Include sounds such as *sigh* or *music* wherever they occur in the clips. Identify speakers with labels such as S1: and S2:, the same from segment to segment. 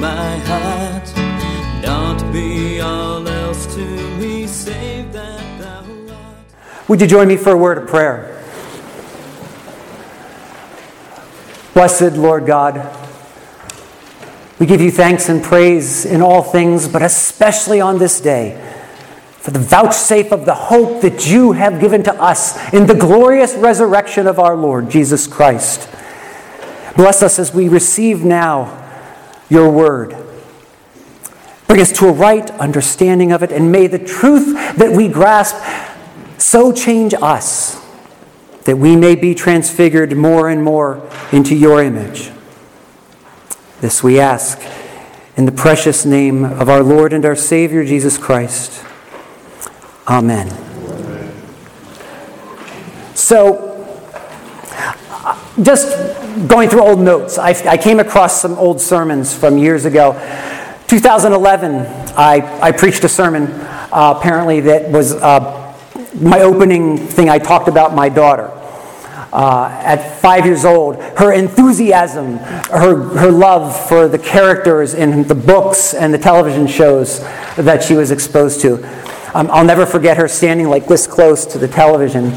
S1: My heart. Not be all else to me, save that thou art.
S2: Would you join me for a word of prayer? Blessed Lord God, we give you thanks and praise in all things, but especially on this day, for the vouchsafe of the hope that you have given to us in the glorious resurrection of our Lord Jesus Christ. Bless us as we receive now your word. Bring us to a right understanding of it, and may the truth that we grasp so change us that we may be transfigured more and more into your image. This we ask in the precious name of our Lord and our Savior Jesus Christ. Amen. So, just going through old notes, I, I came across some old sermons from years ago. 2011, I, I preached a sermon uh, apparently that was uh, my opening thing. I talked about my daughter. Uh, at five years old, her enthusiasm, her, her love for the characters in the books and the television shows that she was exposed to. Um, I'll never forget her standing like this close to the television,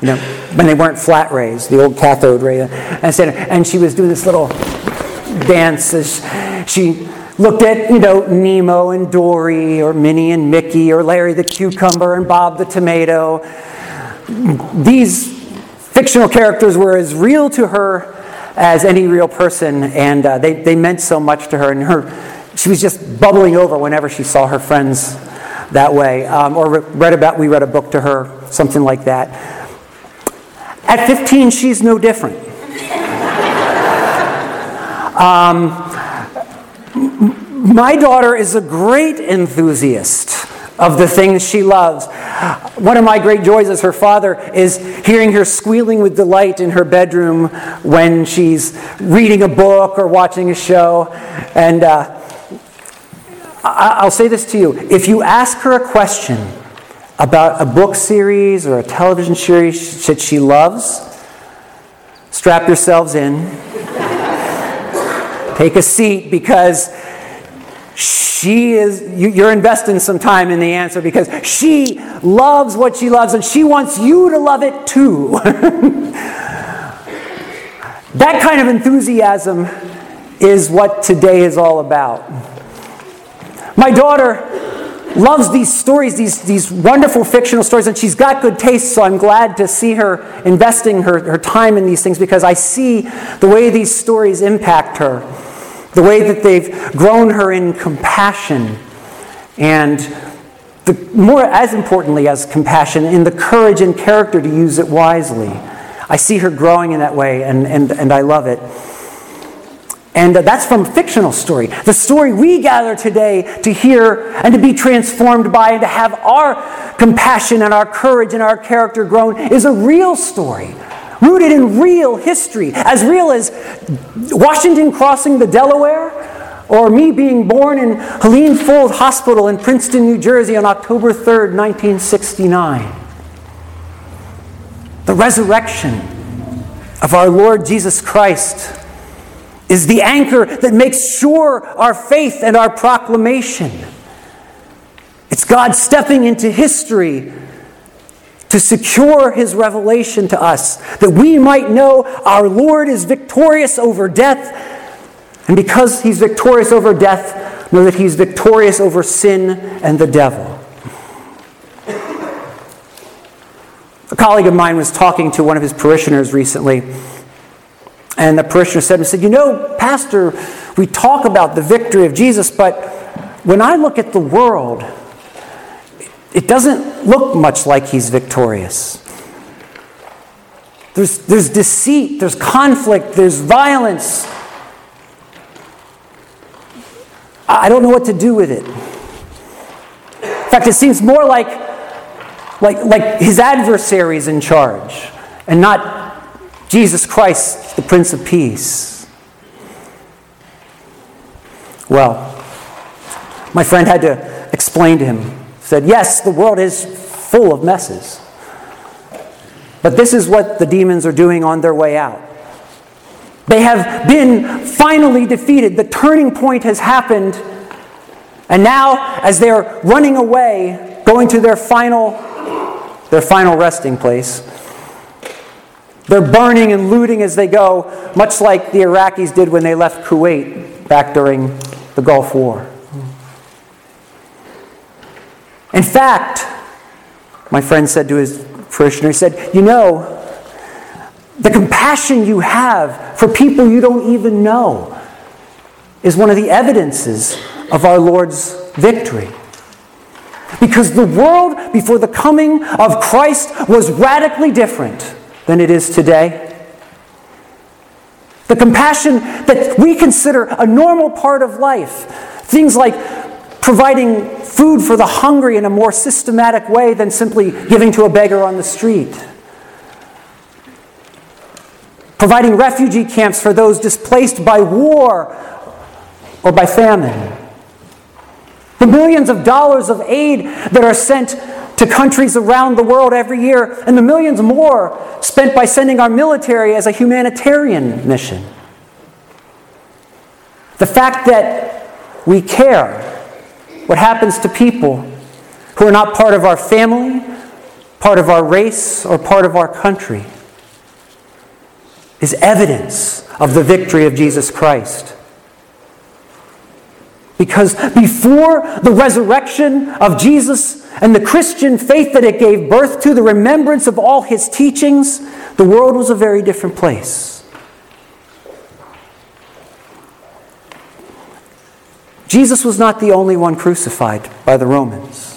S2: you know, when they weren't flat rays, the old cathode ray, and, standing, and she was doing this little dance she looked at, you know, Nemo and Dory, or Minnie and Mickey, or Larry the cucumber and Bob the tomato. These fictional characters were as real to her as any real person, and uh, they, they meant so much to her. And her, she was just bubbling over whenever she saw her friends that way. Um, or read about, we read a book to her, something like that. At 15, she's no different. Um, my daughter is a great enthusiast of the things she loves. One of my great joys as her father is hearing her squealing with delight in her bedroom when she's reading a book or watching a show. And uh, I'll say this to you if you ask her a question about a book series or a television series that she loves, strap yourselves in, take a seat because she is you're investing some time in the answer because she loves what she loves and she wants you to love it too. *laughs* That kind of enthusiasm is what today is all about. My daughter loves these stories, these, these wonderful fictional stories, and she's got good taste, so I'm glad to see her investing her, her time in these things because I see the way these stories impact her, the way that they've grown her in compassion, and the, more as importantly as compassion, in the courage and character to use it wisely. I see her growing in that way, and, and, and I love it. And that's from a fictional story. The story we gather today to hear and to be transformed by and to have our compassion and our courage and our character grown is a real story, rooted in real history, as real as Washington crossing the Delaware or me being born in Helene Fuld Hospital in Princeton, New Jersey on October 3rd, 1969. The resurrection of our Lord Jesus Christ is the anchor that makes sure our faith and our proclamation. It's God stepping into history to secure his revelation to us, that we might know our Lord is victorious over death, and because he's victorious over death, know that he's victorious over sin and the devil. A colleague of mine was talking to one of his parishioners recently and the parishioner said, and said, You know, Pastor, we talk about the victory of Jesus, but when I look at the world, it doesn't look much like he's victorious. There's, there's deceit, there's conflict, there's violence. I don't know what to do with it. In fact, it seems more like, like, like his adversaries in charge and not Jesus Christ, the Prince of Peace. Well, my friend had to explain to him, said, Yes, the world is full of messes. But this is what the demons are doing on their way out. They have been finally defeated. The turning point has happened. And now, as they're running away, going to their final, their final resting place, they're burning and looting as they go, much like the Iraqis did when they left Kuwait back during the Gulf War. In fact, my friend said to his parishioner, he said, You know, the compassion you have for people you don't even know is one of the evidences of our Lord's victory. Because the world before the coming of Christ was radically different than it is today. The compassion that we consider a normal part of life, things like providing food for the hungry in a more systematic way than simply giving to a beggar on the street providing refugee camps for those displaced by war or by famine. The millions of dollars of aid that are sent to countries around the world every year, and the millions more spent by sending our military as a humanitarian mission. The fact that we care what happens to people who are not part of our family, part of our race, or part of our country is evidence of the victory of Jesus Christ. Because before the resurrection of Jesus and the Christian faith that it gave birth to, the remembrance of all his teachings, the world was a very different place. Jesus was not the only one crucified by the Romans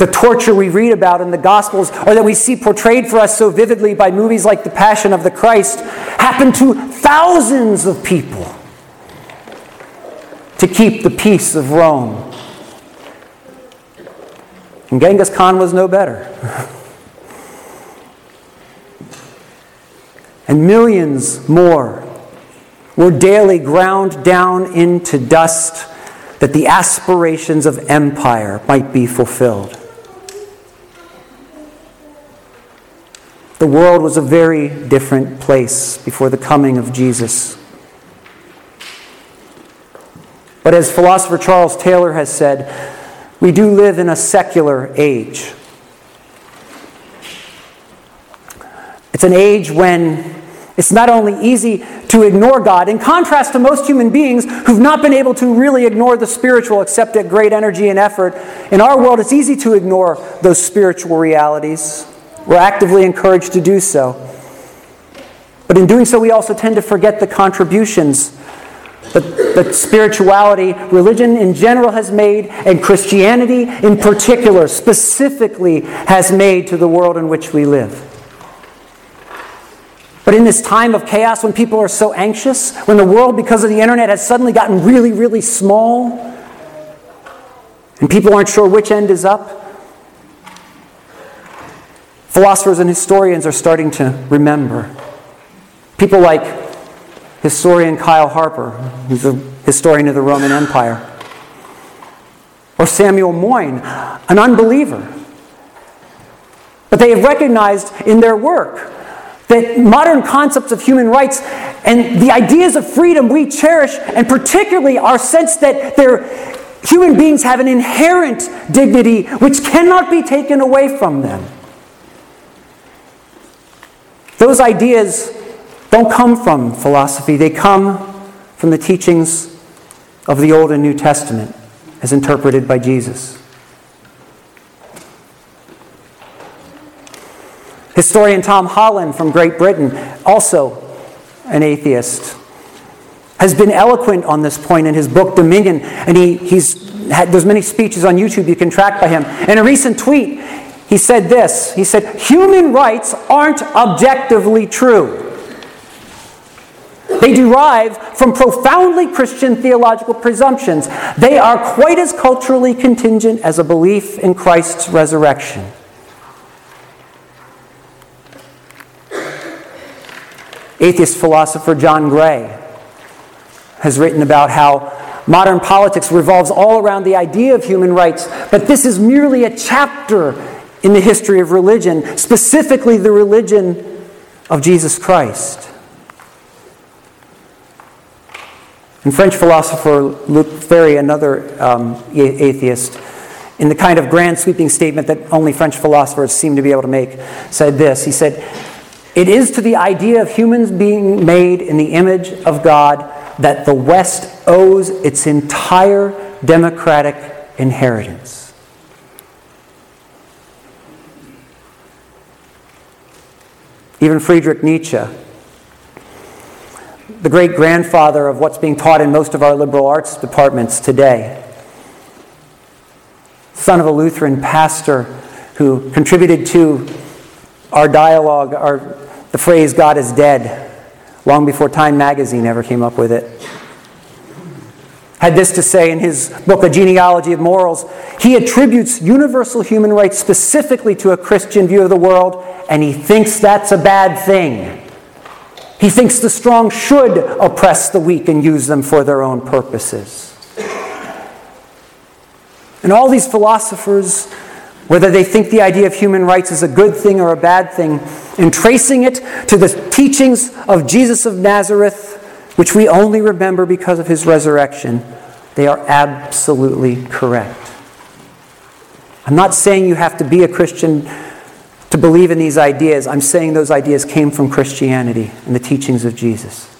S2: the torture we read about in the Gospels or that we see portrayed for us so vividly by movies like The Passion of the Christ happened to thousands of people to keep the peace of Rome. And Genghis Khan was no better. and millions more were daily ground down into dust that the aspirations of empire might be fulfilled. The world was a very different place before the coming of Jesus. But as philosopher Charles Taylor has said, we do live in a secular age. It's an age when it's not only easy to ignore God, in contrast to most human beings who've not been able to really ignore the spiritual except at great energy and effort. In our world, it's easy to ignore those spiritual realities. We're actively encouraged to do so. But in doing so, we also tend to forget the contributions that, that spirituality, religion in general has made, and Christianity in particular, specifically, has made to the world in which we live. But in this time of chaos, when people are so anxious, when the world, because of the internet, has suddenly gotten really, really small, and people aren't sure which end is up, Philosophers and historians are starting to remember. People like historian Kyle Harper, who's a historian of the Roman Empire, or Samuel Moyn, an unbeliever. But they have recognized in their work that modern concepts of human rights and the ideas of freedom we cherish, and particularly our sense that human beings have an inherent dignity which cannot be taken away from them. Those ideas don't come from philosophy, they come from the teachings of the Old and New Testament as interpreted by Jesus. Historian Tom Holland from Great Britain, also an atheist, has been eloquent on this point in his book Dominion, and he, he's had, there's many speeches on YouTube you can track by him. In a recent tweet, he said this He said, Human rights aren't objectively true. They derive from profoundly Christian theological presumptions. They are quite as culturally contingent as a belief in Christ's resurrection. Atheist philosopher John Gray has written about how modern politics revolves all around the idea of human rights, but this is merely a chapter in the history of religion, specifically the religion of Jesus Christ. And French philosopher Luc Ferry, another um, atheist, in the kind of grand sweeping statement that only French philosophers seem to be able to make, said this. He said, It is to the idea of humans being made in the image of God that the West owes its entire democratic inheritance. Even Friedrich Nietzsche, the great grandfather of what's being taught in most of our liberal arts departments today, son of a Lutheran pastor who contributed to our dialogue, our, the phrase God is dead, long before Time magazine ever came up with it. Had this to say in his book, A Genealogy of Morals. He attributes universal human rights specifically to a Christian view of the world, and he thinks that's a bad thing. He thinks the strong should oppress the weak and use them for their own purposes. And all these philosophers, whether they think the idea of human rights is a good thing or a bad thing, in tracing it to the teachings of Jesus of Nazareth, which we only remember because of his resurrection, they are absolutely correct. I'm not saying you have to be a Christian believe in these ideas. I'm saying those ideas came from Christianity and the teachings of Jesus.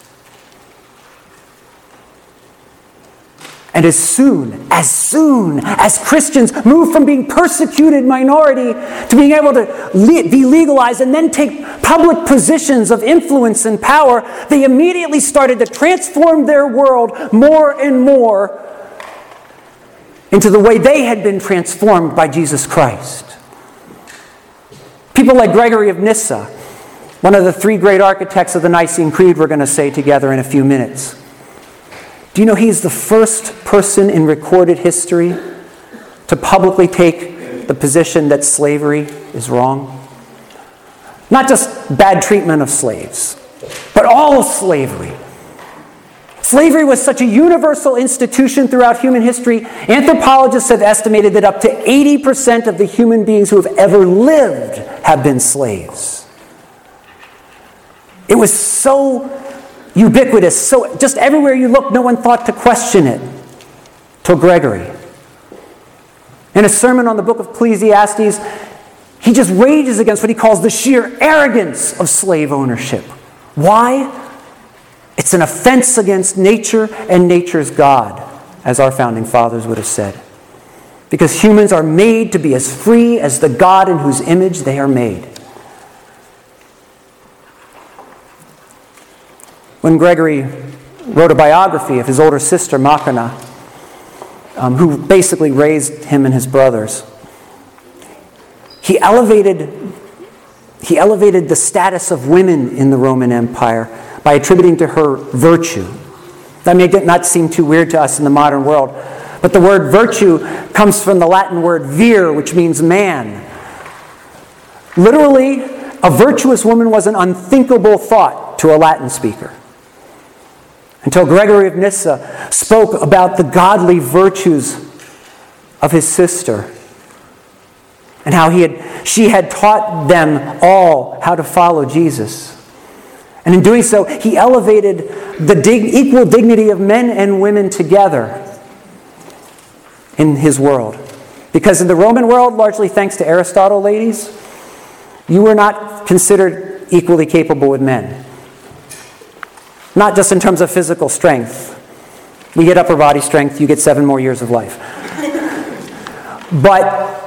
S2: And as soon, as soon as Christians move from being persecuted minority to being able to le- be legalized and then take public positions of influence and power, they immediately started to transform their world more and more into the way they had been transformed by Jesus Christ. People like Gregory of Nyssa, one of the three great architects of the Nicene Creed, we're going to say together in a few minutes. Do you know he's the first person in recorded history to publicly take the position that slavery is wrong? Not just bad treatment of slaves, but all slavery. Slavery was such a universal institution throughout human history. Anthropologists have estimated that up to 80% of the human beings who have ever lived have been slaves. It was so ubiquitous. So just everywhere you look, no one thought to question it till Gregory. In a sermon on the book of Ecclesiastes, he just rages against what he calls the sheer arrogance of slave ownership. Why? It's an offense against nature and nature's God, as our founding fathers would have said. Because humans are made to be as free as the God in whose image they are made. When Gregory wrote a biography of his older sister, Macrina, um, who basically raised him and his brothers, he elevated, he elevated the status of women in the Roman Empire by attributing to her virtue. That may not seem too weird to us in the modern world, but the word virtue comes from the Latin word vir, which means man. Literally, a virtuous woman was an unthinkable thought to a Latin speaker until Gregory of Nyssa spoke about the godly virtues of his sister and how he had, she had taught them all how to follow Jesus. And in doing so, he elevated the dig- equal dignity of men and women together in his world. Because in the Roman world, largely thanks to Aristotle, ladies, you were not considered equally capable with men. Not just in terms of physical strength. We get upper body strength, you get seven more years of life. but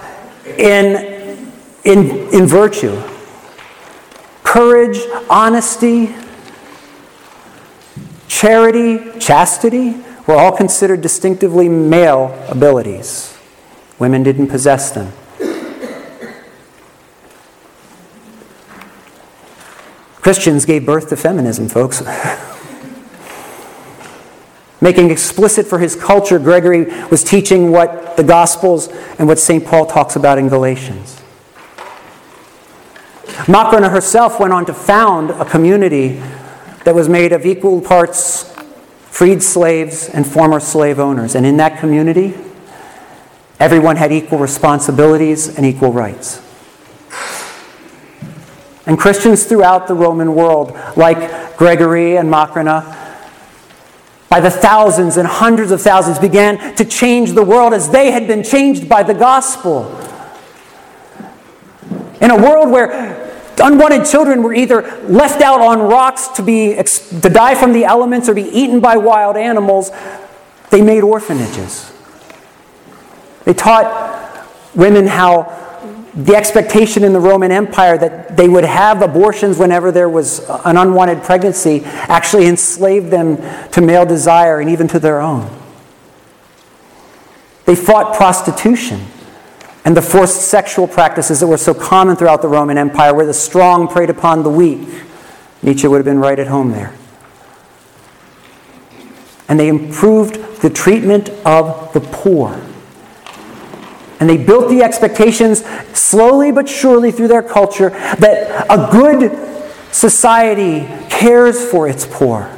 S2: in, in, in virtue, courage, honesty, charity, chastity were all considered distinctively male abilities. Women didn't possess them. Christians gave birth to feminism, folks. *laughs* Making explicit for his culture, Gregory was teaching what the Gospels and what St. Paul talks about in Galatians. Macrina herself went on to found a community that was made of equal parts freed slaves and former slave owners. And in that community, everyone had equal responsibilities and equal rights. And Christians throughout the Roman world, like Gregory and Macrina, by the thousands and hundreds of thousands, began to change the world as they had been changed by the gospel. In a world where unwanted children were either left out on rocks to, be, to die from the elements or be eaten by wild animals, they made orphanages. They taught women how the expectation in the Roman Empire that they would have abortions whenever there was an unwanted pregnancy actually enslaved them to male desire and even to their own. They fought prostitution and the forced sexual practices that were so common throughout the Roman Empire, where the strong preyed upon the weak. Nietzsche would have been right at home there. And they improved the treatment of the poor. And they built the expectations slowly but surely through their culture that a good society cares for its poor.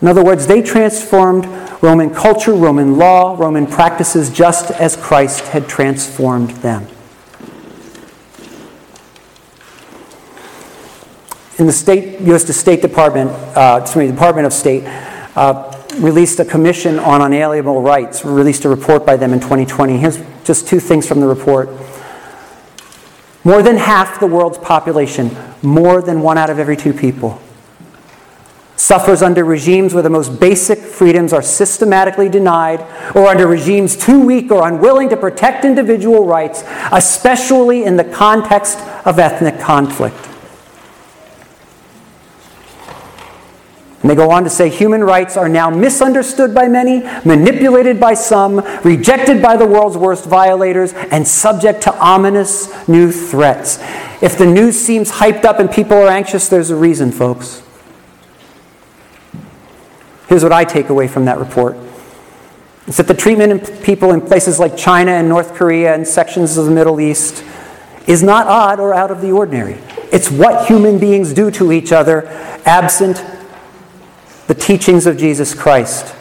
S2: In other words, they transformed Roman culture, Roman law, Roman practices, just as Christ had transformed them. In the state, U.S. The State Department, uh, excuse me, Department of State, uh, released a commission on unalienable rights, released a report by them in 2020. Here's just two things from the report. More than half the world's population, more than one out of every two people, suffers under regimes where the most basic freedoms are systematically denied, or under regimes too weak or unwilling to protect individual rights, especially in the context of ethnic conflict. And they go on to say human rights are now misunderstood by many, manipulated by some, rejected by the world's worst violators, and subject to ominous new threats. If the news seems hyped up and people are anxious, there's a reason, folks. Here's what I take away from that report. It's that the treatment of people in places like China and North Korea and sections of the Middle East is not odd or out of the ordinary. It's what human beings do to each other, absent the teachings of Jesus Christ.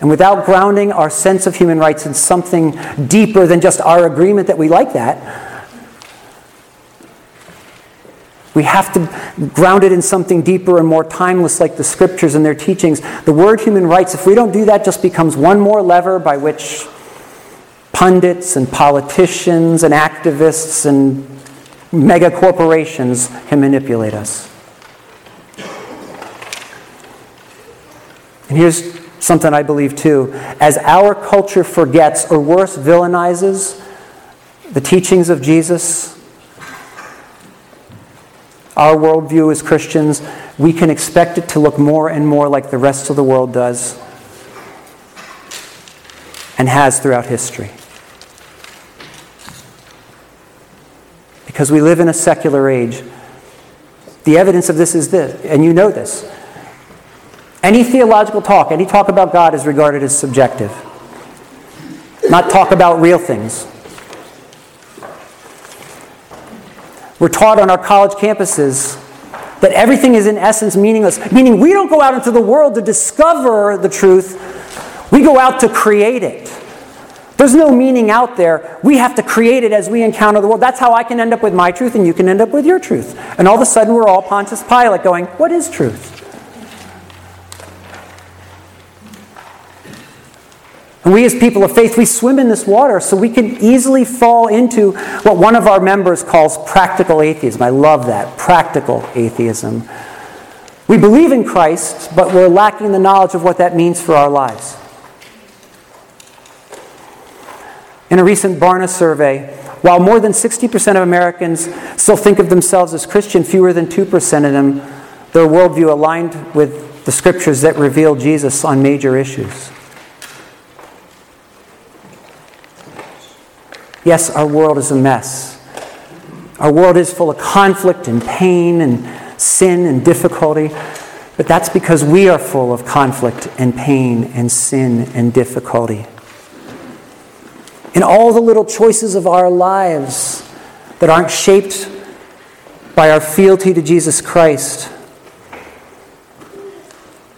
S2: And without grounding our sense of human rights in something deeper than just our agreement that we like that, we have to ground it in something deeper and more timeless, like the scriptures and their teachings. The word human rights, if we don't do that, just becomes one more lever by which pundits and politicians and activists and mega corporations can manipulate us. And here's something I believe too. As our culture forgets, or worse, villainizes the teachings of Jesus, our worldview as Christians, we can expect it to look more and more like the rest of the world does and has throughout history. because we live in a secular age. The evidence of this is this, and you know this. Any theological talk, any talk about God is regarded as subjective, not talk about real things. We're taught on our college campuses that everything is in essence meaningless, meaning we don't go out into the world to discover the truth, we go out to create it. There's no meaning out there. We have to create it as we encounter the world. That's how I can end up with my truth and you can end up with your truth. And all of a sudden, we're all Pontius Pilate going, What is truth? And we, as people of faith, we swim in this water so we can easily fall into what one of our members calls practical atheism. I love that practical atheism. We believe in Christ, but we're lacking the knowledge of what that means for our lives. In a recent Barna survey, while more than 60% of Americans still think of themselves as Christian, fewer than 2% of them, their worldview aligned with the scriptures that reveal Jesus on major issues. Yes, our world is a mess. Our world is full of conflict and pain and sin and difficulty, but that's because we are full of conflict and pain and sin and difficulty. In all the little choices of our lives that aren't shaped by our fealty to Jesus Christ,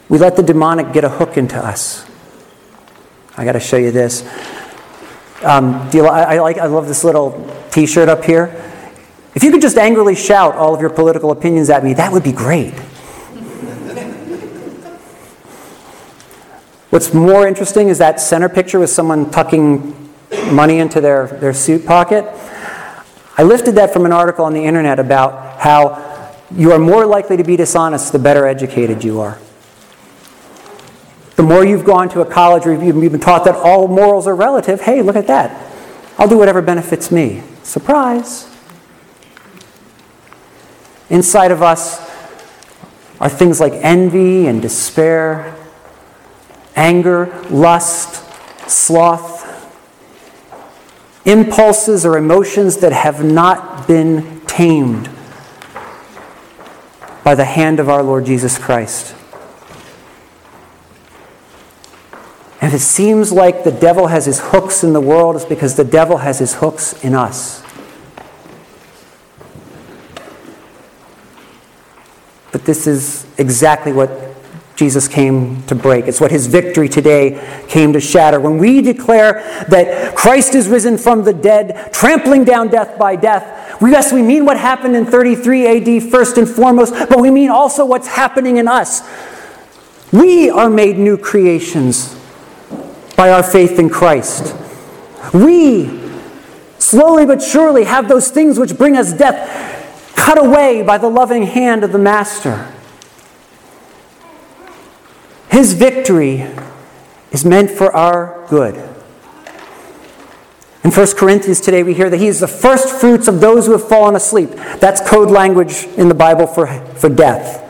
S2: we let the demonic get a hook into us. I got to show you this. Um, do you, I, I, like, I love this little t shirt up here. If you could just angrily shout all of your political opinions at me, that would be great. *laughs* What's more interesting is that center picture with someone tucking money into their, their suit pocket. I lifted that from an article on the internet about how you are more likely to be dishonest the better educated you are. The more you've gone to a college where you've been taught that all morals are relative, hey, look at that. I'll do whatever benefits me. Surprise. Inside of us are things like envy and despair, anger, lust, sloth, impulses or emotions that have not been tamed by the hand of our Lord Jesus Christ. If it seems like the devil has his hooks in the world, it's because the devil has his hooks in us. But this is exactly what Jesus came to break. It's what his victory today came to shatter. When we declare that Christ is risen from the dead, trampling down death by death, yes, we mean what happened in 33 AD first and foremost, but we mean also what's happening in us. We are made new creations by our faith in Christ. We, slowly but surely, have those things which bring us death cut away by the loving hand of the Master. His victory is meant for our good. In 1 Corinthians today, we hear that he is the first fruits of those who have fallen asleep. That's code language in the Bible for, for death.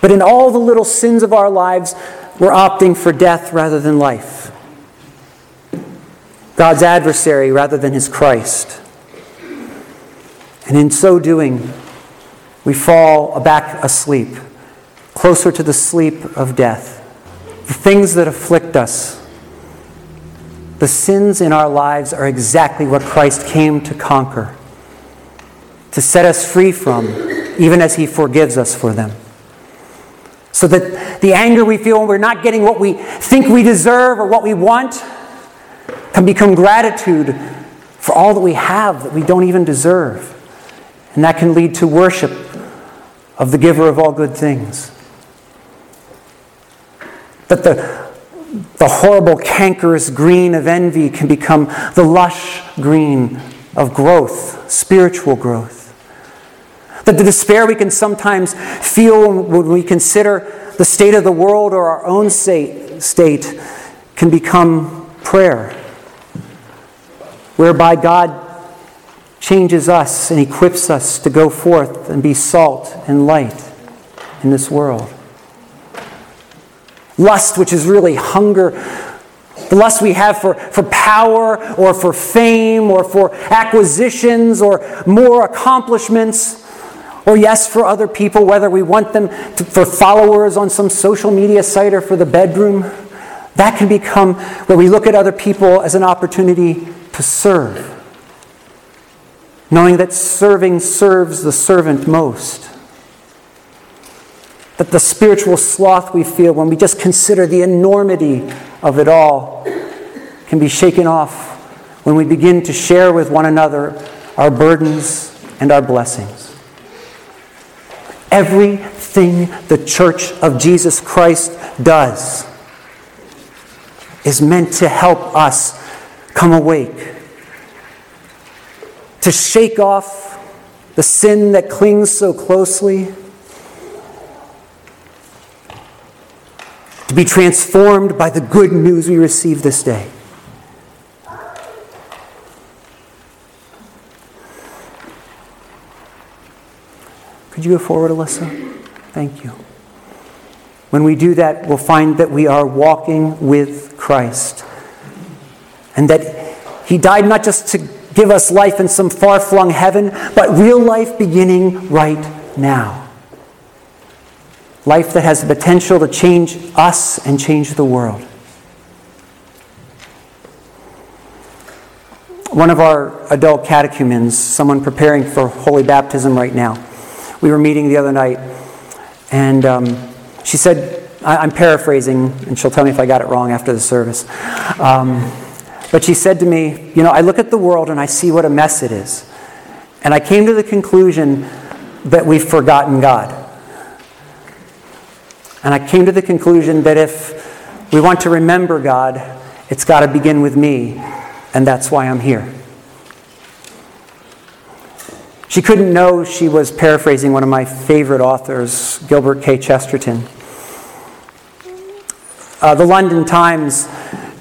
S2: But in all the little sins of our lives, we're opting for death rather than life. God's adversary rather than his Christ. And in so doing, we fall back asleep, closer to the sleep of death. The things that afflict us, the sins in our lives are exactly what Christ came to conquer, to set us free from, even as he forgives us for them. So that the anger we feel when we're not getting what we think we deserve or what we want can become gratitude for all that we have that we don't even deserve. And that can lead to worship of the giver of all good things. That the, the horrible, cankerous green of envy can become the lush green of growth, spiritual growth. That the despair we can sometimes feel when we consider the state of the world or our own state, state can become prayer, whereby God changes us and equips us to go forth and be salt and light in this world. Lust, which is really hunger, the lust we have for, for power or for fame or for acquisitions or more accomplishments or yes, for other people, whether we want them to, for followers on some social media site or for the bedroom, that can become where we look at other people as an opportunity to serve. Knowing that serving serves the servant most. That the spiritual sloth we feel when we just consider the enormity of it all can be shaken off when we begin to share with one another our burdens and our blessings. Everything the Church of Jesus Christ does is meant to help us come awake, to shake off the sin that clings so closely, to be transformed by the good news we receive this day. Could you go forward, Alyssa? Thank you. When we do that, we'll find that we are walking with Christ. And that He died not just to give us life in some far flung heaven, but real life beginning right now. Life that has the potential to change us and change the world. One of our adult catechumens, someone preparing for holy baptism right now, we were meeting the other night, and um, she said, I'm paraphrasing, and she'll tell me if I got it wrong after the service. Um, but she said to me, You know, I look at the world and I see what a mess it is. And I came to the conclusion that we've forgotten God. And I came to the conclusion that if we want to remember God, it's got to begin with me, and that's why I'm here. She couldn't know she was paraphrasing one of my favorite authors, Gilbert K. Chesterton. Uh, the London Times,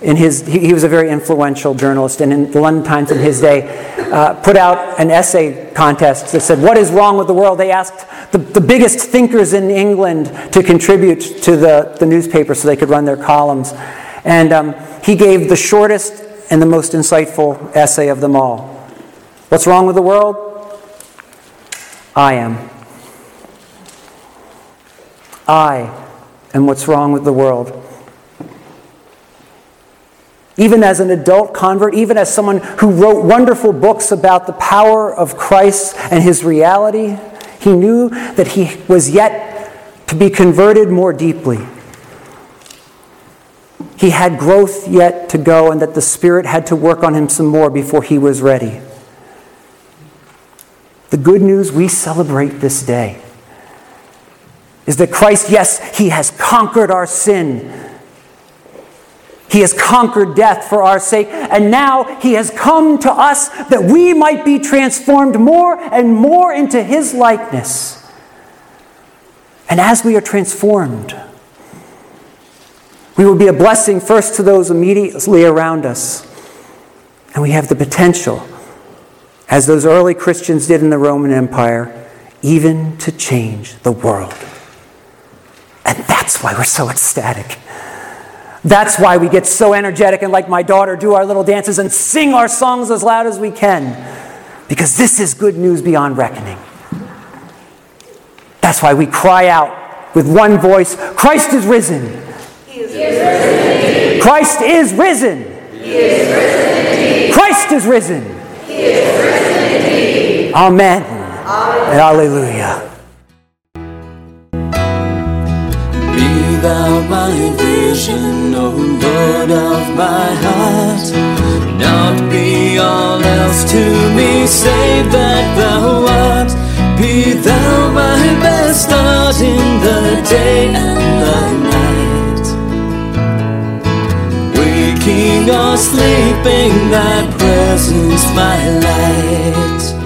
S2: in his, he, he, was a very influential journalist, and in the London Times in his day, uh, put out an essay contest that said, What is wrong with the world? They asked the, the biggest thinkers in England to contribute to the, the newspaper so they could run their columns. And um, he gave the shortest and the most insightful essay of them all. What's wrong with the world? I am. I am what's wrong with the world even as an adult convert, even as someone who wrote wonderful books about the power of Christ and his reality, he knew that he was yet to be converted more deeply. He had growth yet to go, and that the Spirit had to work on him some more before he was ready. The good news we celebrate this day is that Christ, yes, he has conquered our sin he has conquered death for our sake, and now He has come to us that we might be transformed more and more into His likeness. And as we are transformed, we will be a blessing first to those immediately around us. And we have the potential, as those early Christians did in the Roman Empire, even to change the world. And that's why we're so ecstatic. That's why we get so energetic and, like my daughter, do our little dances and sing our songs as loud as we can. Because this is good news beyond reckoning. That's why we cry out with one voice Christ is risen. He is risen. Christ is risen. He is risen Christ is risen. Amen. And hallelujah.
S1: Be thou my vision, O Lord of my heart. Not be all else to me, save that thou art. Be thou my best start in the day and the night. Waking or sleeping, thy presence my light.